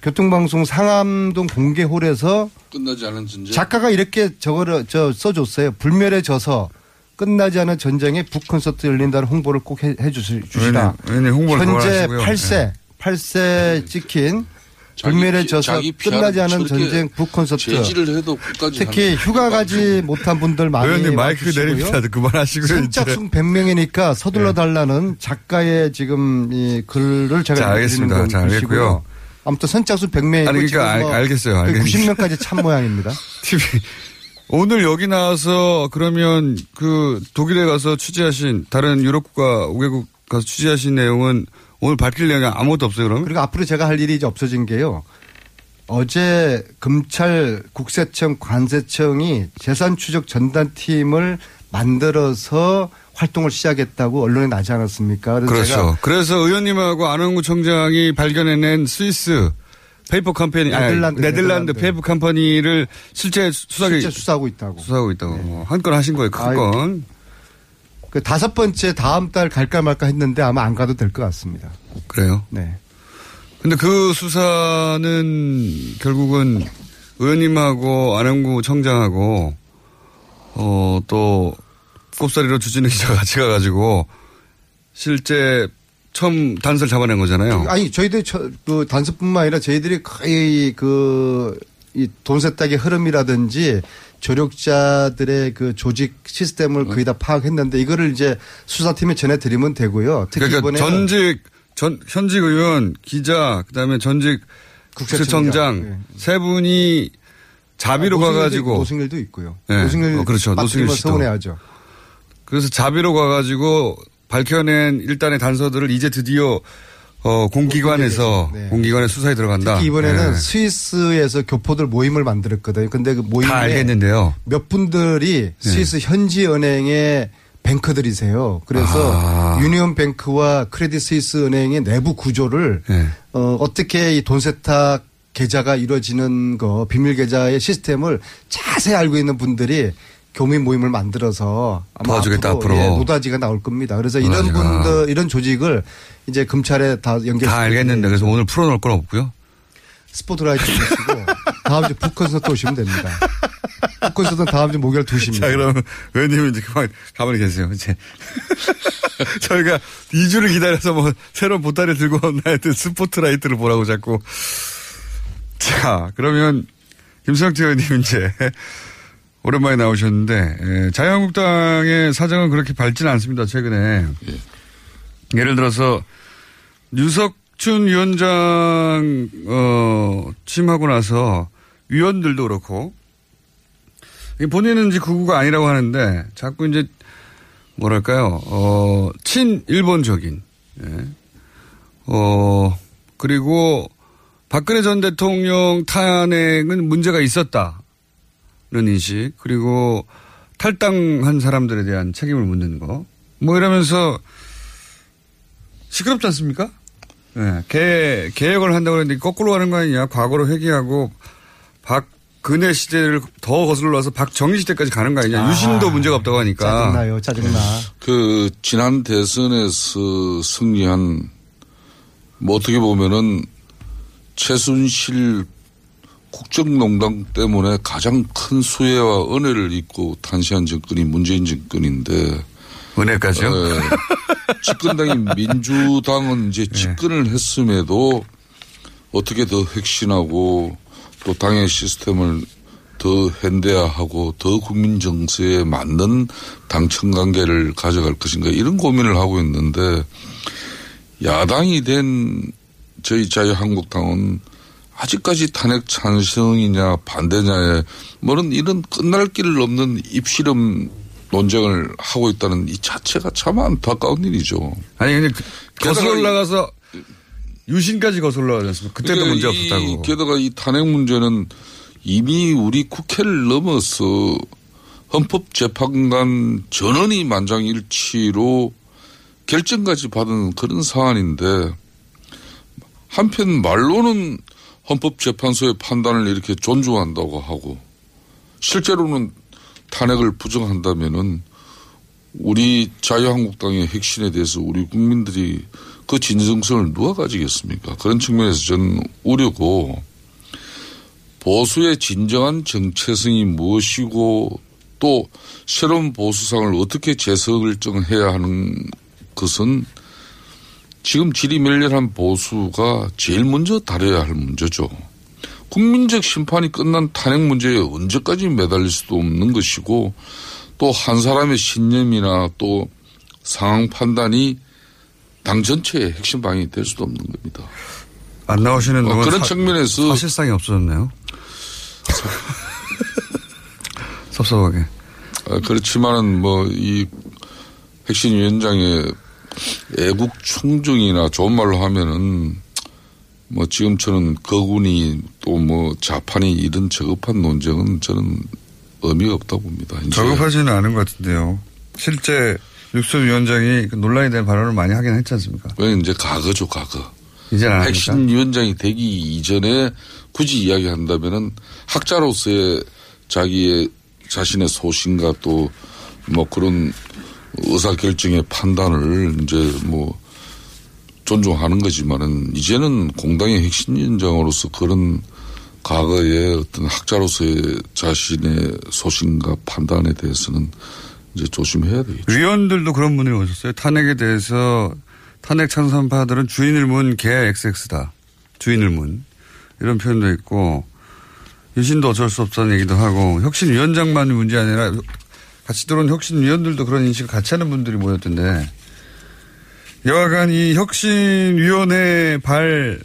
교통방송 상암동 공개홀에서 끝나지 않은 전쟁. 작가가 이렇게 저거를 저 써줬어요. 불멸의 저서 끝나지 않은 전쟁에 북 콘서트 열린다는 홍보를 꼭 해, 해 주시, 주시라. 홍보를 그걸 현재 하시고요. 8세, 네. 8세 찍힌 자기 피아를 끝나지 않은 전쟁 북 콘서트. 제지를 해도 끝까지 특히 휴가 가지 못한 분들 많이 의원님 마이크. 내립니다. 그만하시고요. 선착순 100명이니까 서둘러 달라는 작가의 지금 이 글을 제가 자, 알겠습니다. 자. 알겠고요. 아무튼 선착순 100명이고 아니, 그러니까 알- 알겠어요. 알겠- 90명까지 참 모양입니다. TV. 오늘 여기 나와서 그러면 그 독일에 가서 취재하신 다른 유럽 국가 5개국 가서 취재하신 내용은 오늘 밝힐 내용이 아무것도 없어요, 그럼? 그리고 앞으로 제가 할 일이 이제 없어진 게요. 어제 검찰 국세청 관세청이 재산 추적 전단팀을 만들어서 활동을 시작했다고 언론에 나지 않았습니까? 그래서 그렇죠. 그래서 의원님하고 안원구 청장이 발견해낸 스위스 페이퍼 컴퍼니, 아니, 네덜란드, 네덜란드, 네덜란드. 페이퍼 컴퍼니를 실제 수사기 실제 수사하고 있다고. 수사하고 있다고. 한건 하신 거예요, 큰 아유. 건. 그 다섯 번째 다음 달 갈까 말까 했는데 아마 안 가도 될 것 같습니다. 그래요? 네. 근데 그 수사는 결국은 의원님하고 안원구 청장하고 어 또 꼽사리로 주진우 기자가 같이 가가지고 실제 처음 단서를 잡아낸 거잖아요. 아니 저희들 저, 그 단서뿐만 아니라 저희들이 거의 그이 돈세탁의 흐름이라든지 조력자들의 그 조직 시스템을 거의 다 파악했는데 이거를 이제 수사팀에 전해드리면 되고요. 특히 그러니까 이번에 전직 전 현직 의원, 기자, 그다음에 전직 국세청장 예. 세 분이 자비로 아, 가가지고 노승일도 있고요. 네. 노승일 어, 그렇죠. 노승일 씨도. 서운해하죠. 그래서 자비로 가가지고 밝혀낸 일단의 단서들을 이제 드디어 어, 공기관에서 네. 공기관의 수사에 들어간다. 특히 이번에는 네. 스위스에서 교포들 모임을 만들었거든요. 근데 그 모임에 다 알겠는데요. 몇 분들이 스위스 현지 은행의 banker들이세요. 그래서 아. 유니온 뱅크와 크레딧 스위스 은행의 내부 구조를 네. 어, 어떻게 이 돈 세탁 계좌가 이루어지는 거 비밀 계좌의 시스템을 자세히 알고 있는 분들이 교민 모임을 만들어서 아마 도와주겠다, 앞으로. 예, 노다지가 나올 겁니다. 그래서 이런 노다지가. 분들 이런 조직을 이제 검찰에 다 연결 다 알겠는데 그래서 오늘 풀어놓을 건 없고요. 스포트라이트 보시고 다음 주 북콘서트 오시면 됩니다. 콘서트는 다음 주 목요일 2시입니다. 자, 그럼 의원님은 이제 그만 가만히 계세요. 이제 저희가 2주를 기다려서 뭐 새로운 보따리 들고 온 하여튼 스포트라이트를 보라고 자꾸. 자, 그러면 김성태 의원님 이제 오랜만에 나오셨는데 에, 자유한국당의 사정은 그렇게 밝지는 않습니다. 최근에 예 를 들어서 유석춘 위원장 어, 취임하고 나서 위원들도 그렇고 본인은 이제 극우가 아니라고 하는데 자꾸 이제 뭐랄까요 어, 친 일본적인 예. 어 그리고 박근혜 전 대통령 탄핵은 문제가 있었다는 인식 그리고 탈당한 사람들에 대한 책임을 묻는 거 뭐 이러면서 시끄럽지 않습니까? 예, 개, 개혁을 한다고 그랬는데 거꾸로 가는 거 아니냐. 과거로 회귀하고 박근혜 시대를 더 거슬러서 박정희 시대까지 가는 거 아니냐. 아, 유신도 문제가 없다고 하니까. 짜증나요, 짜증나. 그 지난 대선에서 승리한 뭐 어떻게 보면은 최순실 국정농단 때문에 가장 큰 수혜와 은혜를 입고 탄생한 정권이 문재인 정권인데. 은혜까지요? 예, 집권당인 민주당은 이제 집권을 했음에도 어떻게 더 혁신하고 또 당의 시스템을 더 현대화하고 더 국민 정서에 맞는 당청 관계를 가져갈 것인가 이런 고민을 하고 있는데 야당이 된 저희 자유한국당은 아직까지 탄핵 찬성이냐 반대냐에 뭐는 이런 끝날 길 없는 입시름 논쟁을 하고 있다는 이 자체가 참 안타까운 일이죠. 아니 근데 그- 거슬러 올라가서 유신까지 거슬러 올라갔습니다. 그때도 그러니까 문제 이- 없었다고. 게다가 이 탄핵 문제는 이미 우리 국회를 넘어서 헌법재판관 전원이 만장일치로 결정까지 받은 그런 사안인데 한편 말로는 헌법재판소의 판단을 이렇게 존중한다고 하고 실제로는 탄핵을 부정한다면은 우리 자유한국당의 핵심에 대해서 우리 국민들이 그 진정성을 누가 가지겠습니까? 그런 측면에서 저는 우려고 보수의 진정한 정체성이 무엇이고 또 새로운 보수상을 어떻게 재설정해야 하는 것은 지금 지리멸렬한 보수가 제일 먼저 다뤄야 할 문제죠. 국민적 심판이 끝난 탄핵 문제에 언제까지 매달릴 수도 없는 것이고 또 한 사람의 신념이나 또 상황 판단이 당 전체의 핵심 방향이 될 수도 없는 겁니다. 안 나오시는 어, 그런 사- 측면에서 사실상이 없어졌네요. 섭섭하게. 아, 그렇지만은 뭐 이 핵심 위원장의 애국 충정이나 좋은 말로 하면은 뭐 지금처럼 거군이 또 뭐 자판이 이런 저급한 논쟁은 저는 의미가 없다고 봅니다. 이제 저급하지는 않은 것 같은데요. 실제 육선 위원장이 그 논란이 된 발언을 많이 하긴 했지 않습니까? 그건 이제 과거죠, 과거. 합니까? 핵심 위원장이 되기 이전에 굳이 이야기한다면은 학자로서의 자기의 자신의 소신과 또 뭐 그런 의사 결정의 판단을 이제 뭐 존중하는 거지만은 이제는 공당의 핵심 위원장으로서 그런 과거의 어떤 학자로서의 자신의 소신과 판단에 대해서는 이제 조심해야 되겠죠. 위원들도 그런 분이 오셨어요. 탄핵에 대해서 탄핵 찬성파들은 주인을 문 개 XX다. 주인을 문. 이런 표현도 있고 유신도 어쩔 수 없다는 얘기도 하고 혁신위원장만이 문제 아니라 같이 들어온 혁신위원들도 그런 인식을 같이 하는 분들이 모였던데 여하간 이 혁신위원회 발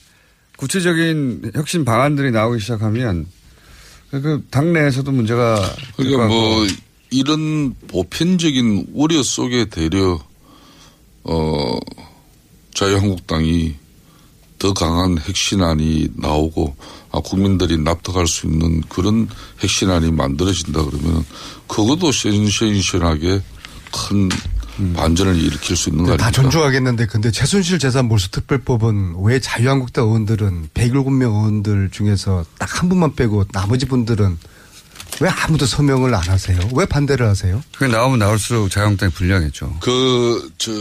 구체적인 혁신 방안들이 나오기 시작하면 그 당내에서도 문제가 될 그러니까 뭐 이런 보편적인 우려 속에 대려 어 자유한국당이 더 강한 핵심안이 나오고 아 국민들이 납득할 수 있는 그런 핵심안이 만들어진다 그러면 그것도 센세이션하게 큰 반전을 일으킬 수 있는 거다 아닙니까? 존중하겠는데 근데 최순실 재산 몰수 특별법은 왜 자유한국당 의원들은 107명 의원들 중에서 딱 한 분만 빼고 나머지 분들은 왜 아무도 서명을 안 하세요? 왜 반대를 하세요? 그게 나오면 나올수록 자유한국당이 불리하겠죠. 그, 저,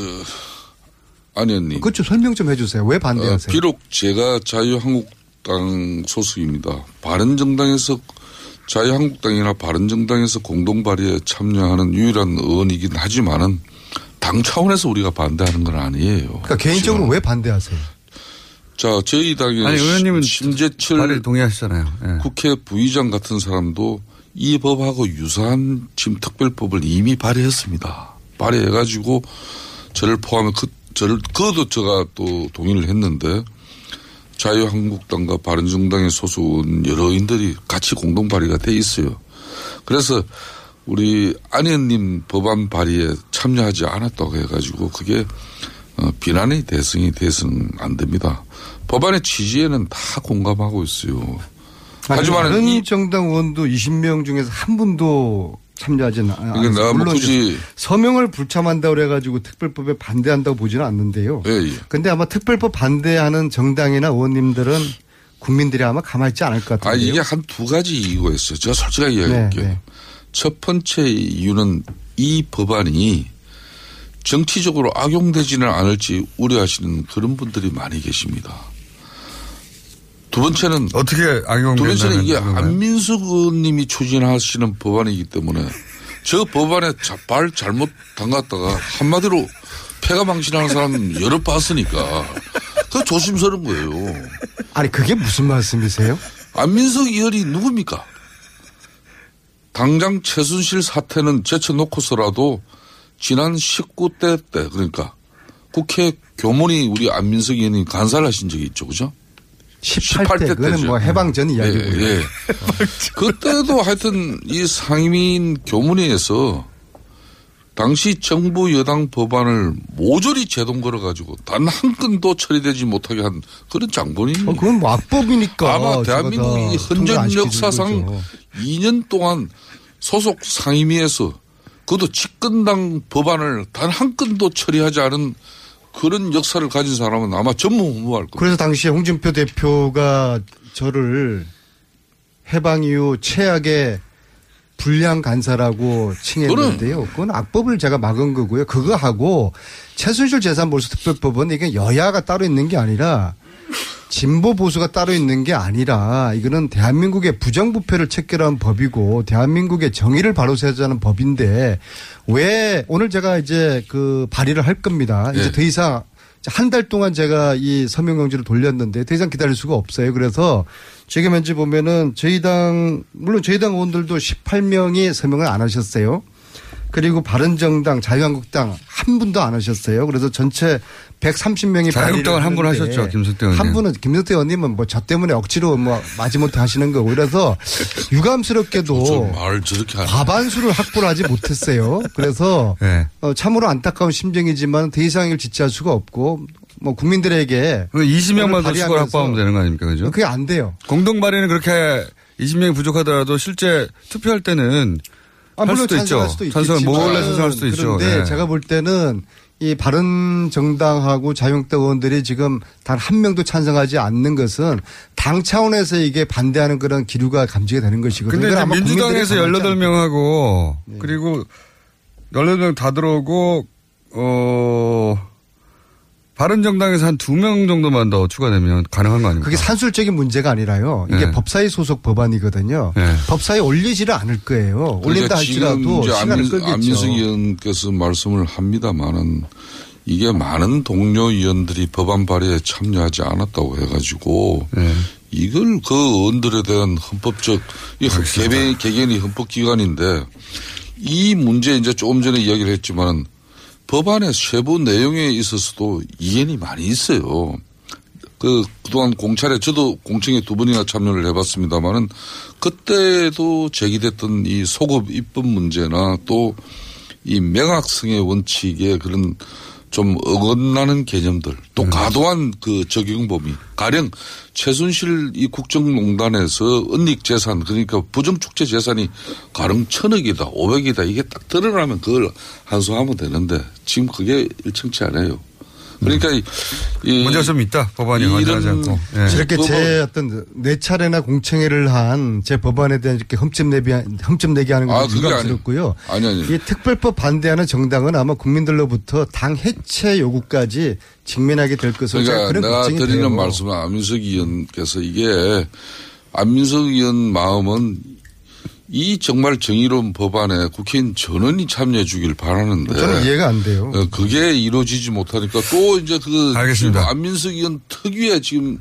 안 의원님. 그것 좀 설명 좀 해주세요. 왜 반대하세요? 어, 비록 제가 자유한국당 소속입니다. 바른정당에서 자유한국당이나 바른정당에서 공동 발의에 참여하는 유일한 의원이긴 하지만은 당 차원에서 우리가 반대하는 건 아니에요. 그러니까 개인적으로 왜 반대하세요? 자, 저희 당의 아니, 의원님은 심재철 발의 동의하시잖아요. 예. 국회 부의장 같은 사람도 이 법하고 유사한 지금 특별법을 이미 발의했습니다. 발의해가지고 저를 포함해 그, 저를, 그것도 제가 또 동의를 했는데 자유한국당과 바른정당의 소속 여러 인들이 같이 공동 발의가 돼 있어요. 그래서 우리 안현님 법안 발의에 참여하지 않았다고 해가지고 그게 어, 비난의 대상이 돼서는 안 됩니다. 법안의 취지에는 다 공감하고 있어요. 하지만 이 정당 의원도 20명 중에서 한 분도 참여하지 않- 이게 않았어요. 내가 뭐 물론 굳이- 서명을 불참한다고 그래가지고 특별법에 반대한다고 보지는 않는데요. 예, 예. 근데 아마 특별법 반대하는 정당이나 의원님들은 국민들이 아마 가만히 있지 않을 것 아, 같은데요. 이게 한 두 가지 이유가 있어요. 제가 솔직하게 이야기할게요. 네, 네. 첫 번째 이유는 이 법안이 정치적으로 악용되지는 않을지 우려하시는 그런 분들이 많이 계십니다. 두 번째는 어떻게 악용된다는 두 번째는 이게? 안민석 의원님이 추진하시는 법안이기 때문에 저 법안에 자- 발 잘못 담갔다가 한마디로 폐가 망신하는 사람 여러 봤으니까 그 조심스러운 거예요. 아니 그게 무슨 말씀이세요? 안민석 의원이 누굽니까? 당장 최순실 사태는 제쳐놓고서라도 지난 19대 때 그러니까 국회 교문이 우리 안민석 의원이 간사를 하신 적이 있죠. 그죠? 18대, 그거는. 뭐 해방 전 이야기고요. 예, 예. 그때도 하여튼 이 상임위인 교문위에서 당시 정부 여당 법안을 모조리 제동 걸어가지고 단 한 건도 처리되지 못하게 한 그런 장본이. 어, 그건 뭐 악법이니까. 아마 제가 대한민국 이다 통과 안 헌전 역사상 거죠. 2년 동안 소속 상임위에서 그것도 집권당 법안을 단 한 건도 처리하지 않은 그런 역사를 가진 사람은 아마 전무후무할 겁니다. 그래서 당시에 홍준표 대표가 저를 해방 이후 최악의 불량 간사라고 칭했는데요. 그건 악법을 제가 막은 거고요. 그거 하고 최순실 재산 몰수 특별법은 이게 여야가 따로 있는 게 아니라 진보 보수가 따로 있는 게 아니라 이거는 대한민국의 부정부패를 체결한 법이고 대한민국의 정의를 바로 세우자는 법인데 왜 오늘 제가 이제 그 발의를 할 겁니다. 이제 예. 더 이상 한 달 동안 제가 이 서명용지를 돌렸는데 더 이상 기다릴 수가 없어요. 그래서 지금 현재 보면은 저희 당 물론 저희 당 의원들도 18명이 서명을 안 하셨어요. 그리고 바른정당, 자유한국당 한 분도 안 하셨어요. 그래서 전체 130명이 자유한국당은 한분 하셨죠, 김성태 의원님. 한 분은 김성태 의원님은 뭐 저 때문에 억지로 뭐 마지못해 하시는 거고 그래서 유감스럽게도 하네. 과반수를 확보를 하지 못했어요. 그래서 네. 어, 참으로 안타까운 심정이지만 더 이상을 지체할 수가 없고 뭐 국민들에게 20명만 더 발의하면서 확보하면 되는 거 아닙니까? 그죠? 그게 안 돼요. 공동 발의는 그렇게 20명이 부족하더라도 실제 투표할 때는 아, 할 물론 수도 있죠. 찬성할 수도 있겠지만 몰래 찬성할 수도 있죠. 그런데 예. 제가 볼 때는 이 바른 정당하고 자유한국당 의원들이 지금 단 한 명도 찬성하지 않는 것은 당 차원에서 이게 반대하는 그런 기류가 감지가 되는 것이거든요. 근데 민주당에서 국민들이 가만히 18명하고 네. 그리고 18명 다 들어오고 어 바른정당에서 한 두 명 정도만 더 추가되면 가능한 거 아닙니까? 그게 산술적인 문제가 아니라요. 이게 네. 법사위 소속 법안이거든요. 네. 법사위 올리지를 않을 거예요. 올린다 그러니까 할지라도 시간을 안민- 끌겠죠. 안민석 의원께서 말씀을 합니다만은 이게 많은 동료 의원들이 법안 발의에 참여하지 않았다고 해가지고 네. 이걸 그 의원들에 대한 헌법적 개개, 개개인이 헌법 기관인데 이 문제 이제 조금 전에 이야기를 했지만은 법안의 세부 내용에 있어서도 이견이 많이 있어요. 그 그동안 공찰에 저도 공청회 두 번이나 참여를 해봤습니다만은 그때도 제기됐던 이 소급 입법 문제나 또 이 명확성의 원칙에 그런 좀 어긋나는 개념들 또 과도한 그 적용 범위 가령 최순실 이 국정농단에서 은닉 재산 그러니까 부정축제 재산이 가령 천억이다 오백이다 이게 딱 드러나면 그걸 한수하면 되는데 지금 그게 일청치 않아요. 그러니까 이, 이 문제가 좀 있다. 법안이 완전하지 않고. 예. 저렇게 제 어떤 네 차례나 공청회를 한 제 법안에 대한 이렇게 흠집 내비 흠집 내기 하는 아, 건 그게 유감스럽고요. 아니 아니. 이 특별법 반대하는 정당은 아마 국민들로부터 당 해체 요구까지 직면하게 될 것으로 제가 그러니까 그런 내가 드리는 돼요. 말씀은 안민석 의원께서 이게 안민석 의원 마음은 이 정말 정의로운 법안에 국회의원 전원이 참여해 주길 바라는데. 저는 이해가 안 돼요. 어, 그게 이루어지지 못하니까 또 이제 그. 알겠습니다. 안민석 의원 특유의 지금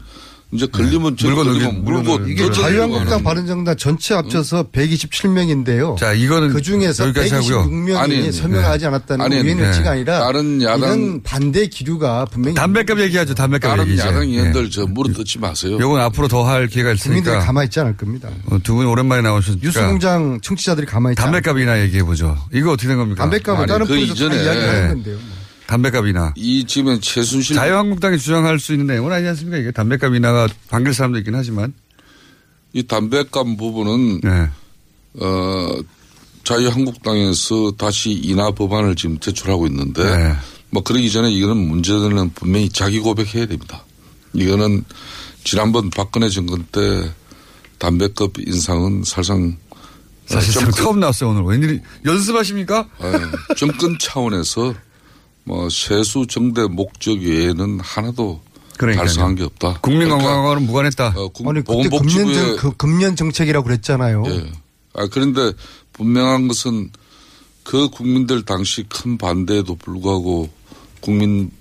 이제 걸리면 저 물고 걸리면 물고 이게 자유한국당 하는. 바른정당 전체 합쳐서 127명인데요. 자, 이거는 그 중에서 여기까지 하고요. 126명이 아니, 서명하지 네. 않았다는 아니, 건 우리의 네. 아니라 다른 야당- 이건 반대 기류가 분명히 담배값 얘기하죠. 담배값 다른 얘기 이제. 야당 의원들 예. 저 물어 뜯지 마세요. 요건 앞으로 더 할 기회가 국민들이 있으니까 가만히 있지 않을 겁니다. 어, 두분 오랜만에 나오셨으니까 뉴스공장 청취자들이 가만히 있지 않을 담배값이나 얘기해 보죠. 이거 어떻게 된 겁니까? 담배값은 다른 그다 이전에 이야기하는 건데요. 담배값이나 이 지금 최순실 자유한국당이 주장할 수 있는 내용은 아니지 않습니까? 이게 담배값 인하가 반길 사람도 있긴 하지만 이 담배값 부분은 네. 어 자유한국당에서 다시 인하 법안을 지금 제출하고 있는데 네. 뭐 그러기 전에 이거는 문제는 분명히 자기 고백해야 됩니다. 이거는 지난번 박근혜 정권 때 담배값 인상은 사실상 사실상 정권- 처음 나왔어요 오늘 웬일 연습하십니까? 예, 정권 차원에서 뭐 세수 정대 목적 외에는 하나도 그러니까요. 달성한 게 없다. 국민 그러니까 건강과는 무관했다. 어, 국- 아니 그때 금년, 정, 그 금년 정책이라고 그랬잖아요. 예. 아, 그런데 분명한 것은 그 국민들 당시 큰 반대에도 불구하고 국민,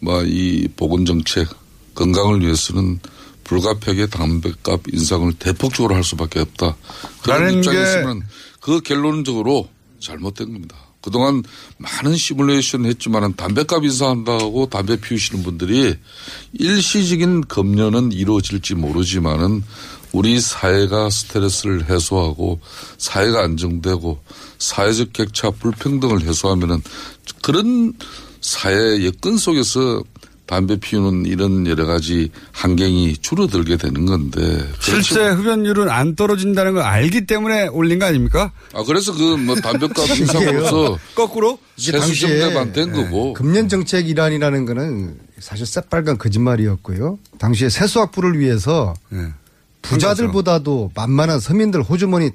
뭐, 이 보건 정책, 건강을 위해서는 불가피하게 담배값 인상을 대폭적으로 할 수밖에 없다. 그런 입장에서는 그 결론적으로 잘못된 겁니다. 그동안 많은 시뮬레이션 했지만은 담배값 인상한다고 담배 피우시는 분들이 일시적인 검열은 이루어질지 모르지만은 우리 사회가 스트레스를 해소하고 사회가 안정되고 사회적 격차 불평등을 해소하면은 그런 사회 여건 속에서 담배 피우는 이런 여러 가지 환경이 줄어들게 되는 건데. 실제 흡연율은 안 떨어진다는 걸 알기 때문에 올린 거 아닙니까? 아 그래서 그 뭐 담배값 인상으로서 거꾸로 이게 세수 당시에 정대만 된 예, 거고. 금년 정책 일환이라는 거는 사실 새빨간 거짓말이었고요. 당시에 세수 확보를 위해서 예. 부자들보다도 만만한 서민들 호주머니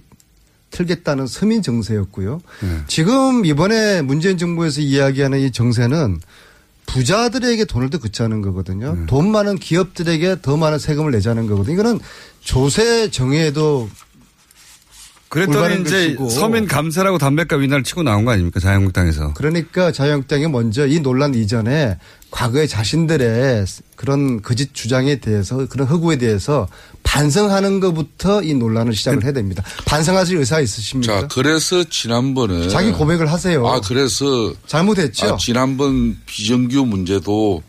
틀겠다는 서민 정세였고요. 예. 지금 이번에 문재인 정부에서 이야기하는 이 정세는 부자들에게 돈을 더 그치하는 거거든요. 예. 돈 많은 기업들에게 더 많은 세금을 내자는 거거든요. 이거는 조세 정의에도 그랬더니 이제 것이고. 서민 감사라고 담배값 인하를 치고 나온 거 아닙니까? 자유한국당에서. 그러니까 자유한국당이 먼저 이 논란 이전에 과거에 자신들의 그런 거짓 주장에 대해서 그런 허구에 대해서 반성하는 것부터 이 논란을 시작을 해야 됩니다. 반성하실 의사 있으십니까? 자, 그래서 지난번에 자기 고백을 하세요. 아, 그래서 잘못했죠. 아, 지난번 비정규 문제도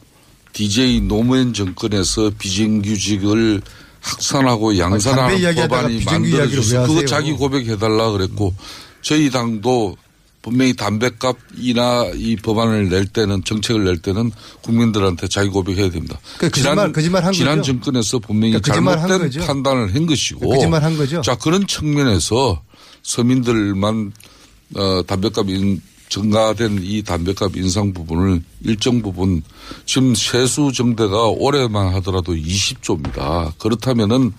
DJ 노무현 정권에서 비정규직을 확산하고 양산하는 법안이 만들어져서? 그거 자기 고백해달라 그랬고 저희 당도 분명히 담배값 이나 이 법안을 낼 때는 정책을 낼 때는 국민들한테 자기 고백해야 됩니다. 그 거짓말- 거짓말 한 지난 거죠? 정권에서 분명히 그러니까 한 잘못된 거죠? 판단을 한 것이고 거짓말 한 거죠? 자 그런 측면에서 서민들만 어, 담배값 인, 증가된 이 담배값 인상 부분을 일정 부분 지금 세수 정대가 올해만 하더라도 20조입니다. 그렇다면은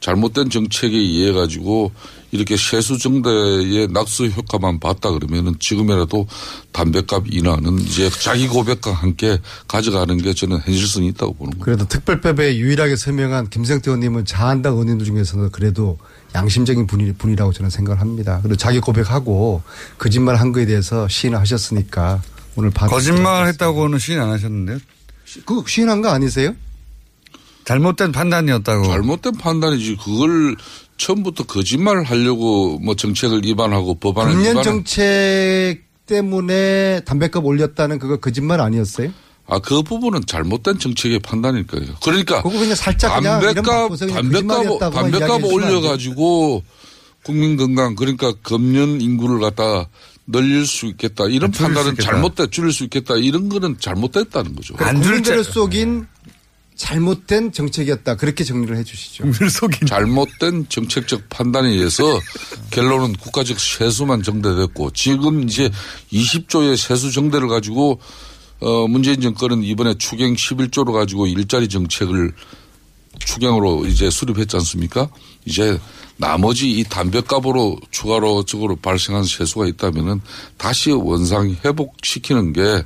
잘못된 정책에 의해 가지고 이렇게 세수 정대의 낙수 효과만 봤다 그러면은 지금이라도 담배값 인하는 이제 자기 고백과 함께 가져가는 게 저는 현실성이 있다고 보는 거예요. 그래도 특별법에 유일하게 서명한 김성태 의원님은 자한당 의원님들 중에서는 그래도 양심적인 분이, 분이라고 저는 생각을 합니다. 그리고 자기 고백하고 거짓말 한 거에 대해서 시인을 하셨으니까 오늘 받 거짓말 했다고는 시인 안 하셨는데요? 그 시인한 거 아니세요? 잘못된 판단이었다고. 잘못된 판단이지. 그걸 처음부터 거짓말을 하려고 뭐 정책을 위반하고 법안을 금년 위반한 정책 때문에 담배값 올렸다는 그거 거짓말 아니었어요? 아, 그 부분은 잘못된 정책의 판단일 거예요. 그러니까 그거 그냥 살짝 그냥 이름 담배값 담배값 담배값 이야기해 주면 안 올려 가지고 국민 건강 그러니까 금년 인구를 갖다 늘릴 수 있겠다. 이런 판단은. 잘못됐 줄일 수 있겠다. 이런 거는 잘못됐다는 거죠. 그러니까 국민들을 속인 잘못된 정책이었다. 그렇게 정리를 해 주시죠. 잘못된 정책적 판단에 의해서 결론은 국가적 세수만 정대됐고 지금 이제 20조의 세수 정대를 가지고 어 문재인 정권은 이번에 추경 11조로 가지고 일자리 정책을 추경으로 이제 수립했지 않습니까? 이제 나머지 이 담배값으로 추가로 적으로 발생한 세수가 있다면은 다시 원상 회복시키는 게 어,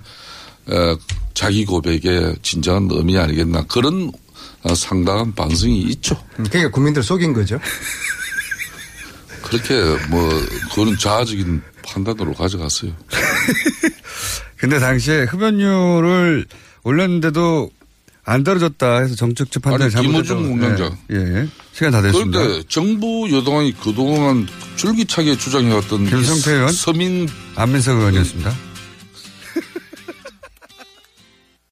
자기 고백의 진정한 의미 아니겠나 그런 어, 상당한 반성이 있죠. 그러니까 국민들 속인 거죠. 그렇게 뭐 그거는 자아적인 판단으로 가져갔어요. 근데 당시에 흡연료를 올렸는데도 안 떨어졌다 해서 정책적 판단을 아니, 잘못했다고. 김호중 공장장. 예, 예. 시간 다 됐습니다. 그런데 정부 여당이 그동안 줄기차게 주장해왔던 김성태 의원? 서민 안민석 의원이었습니다.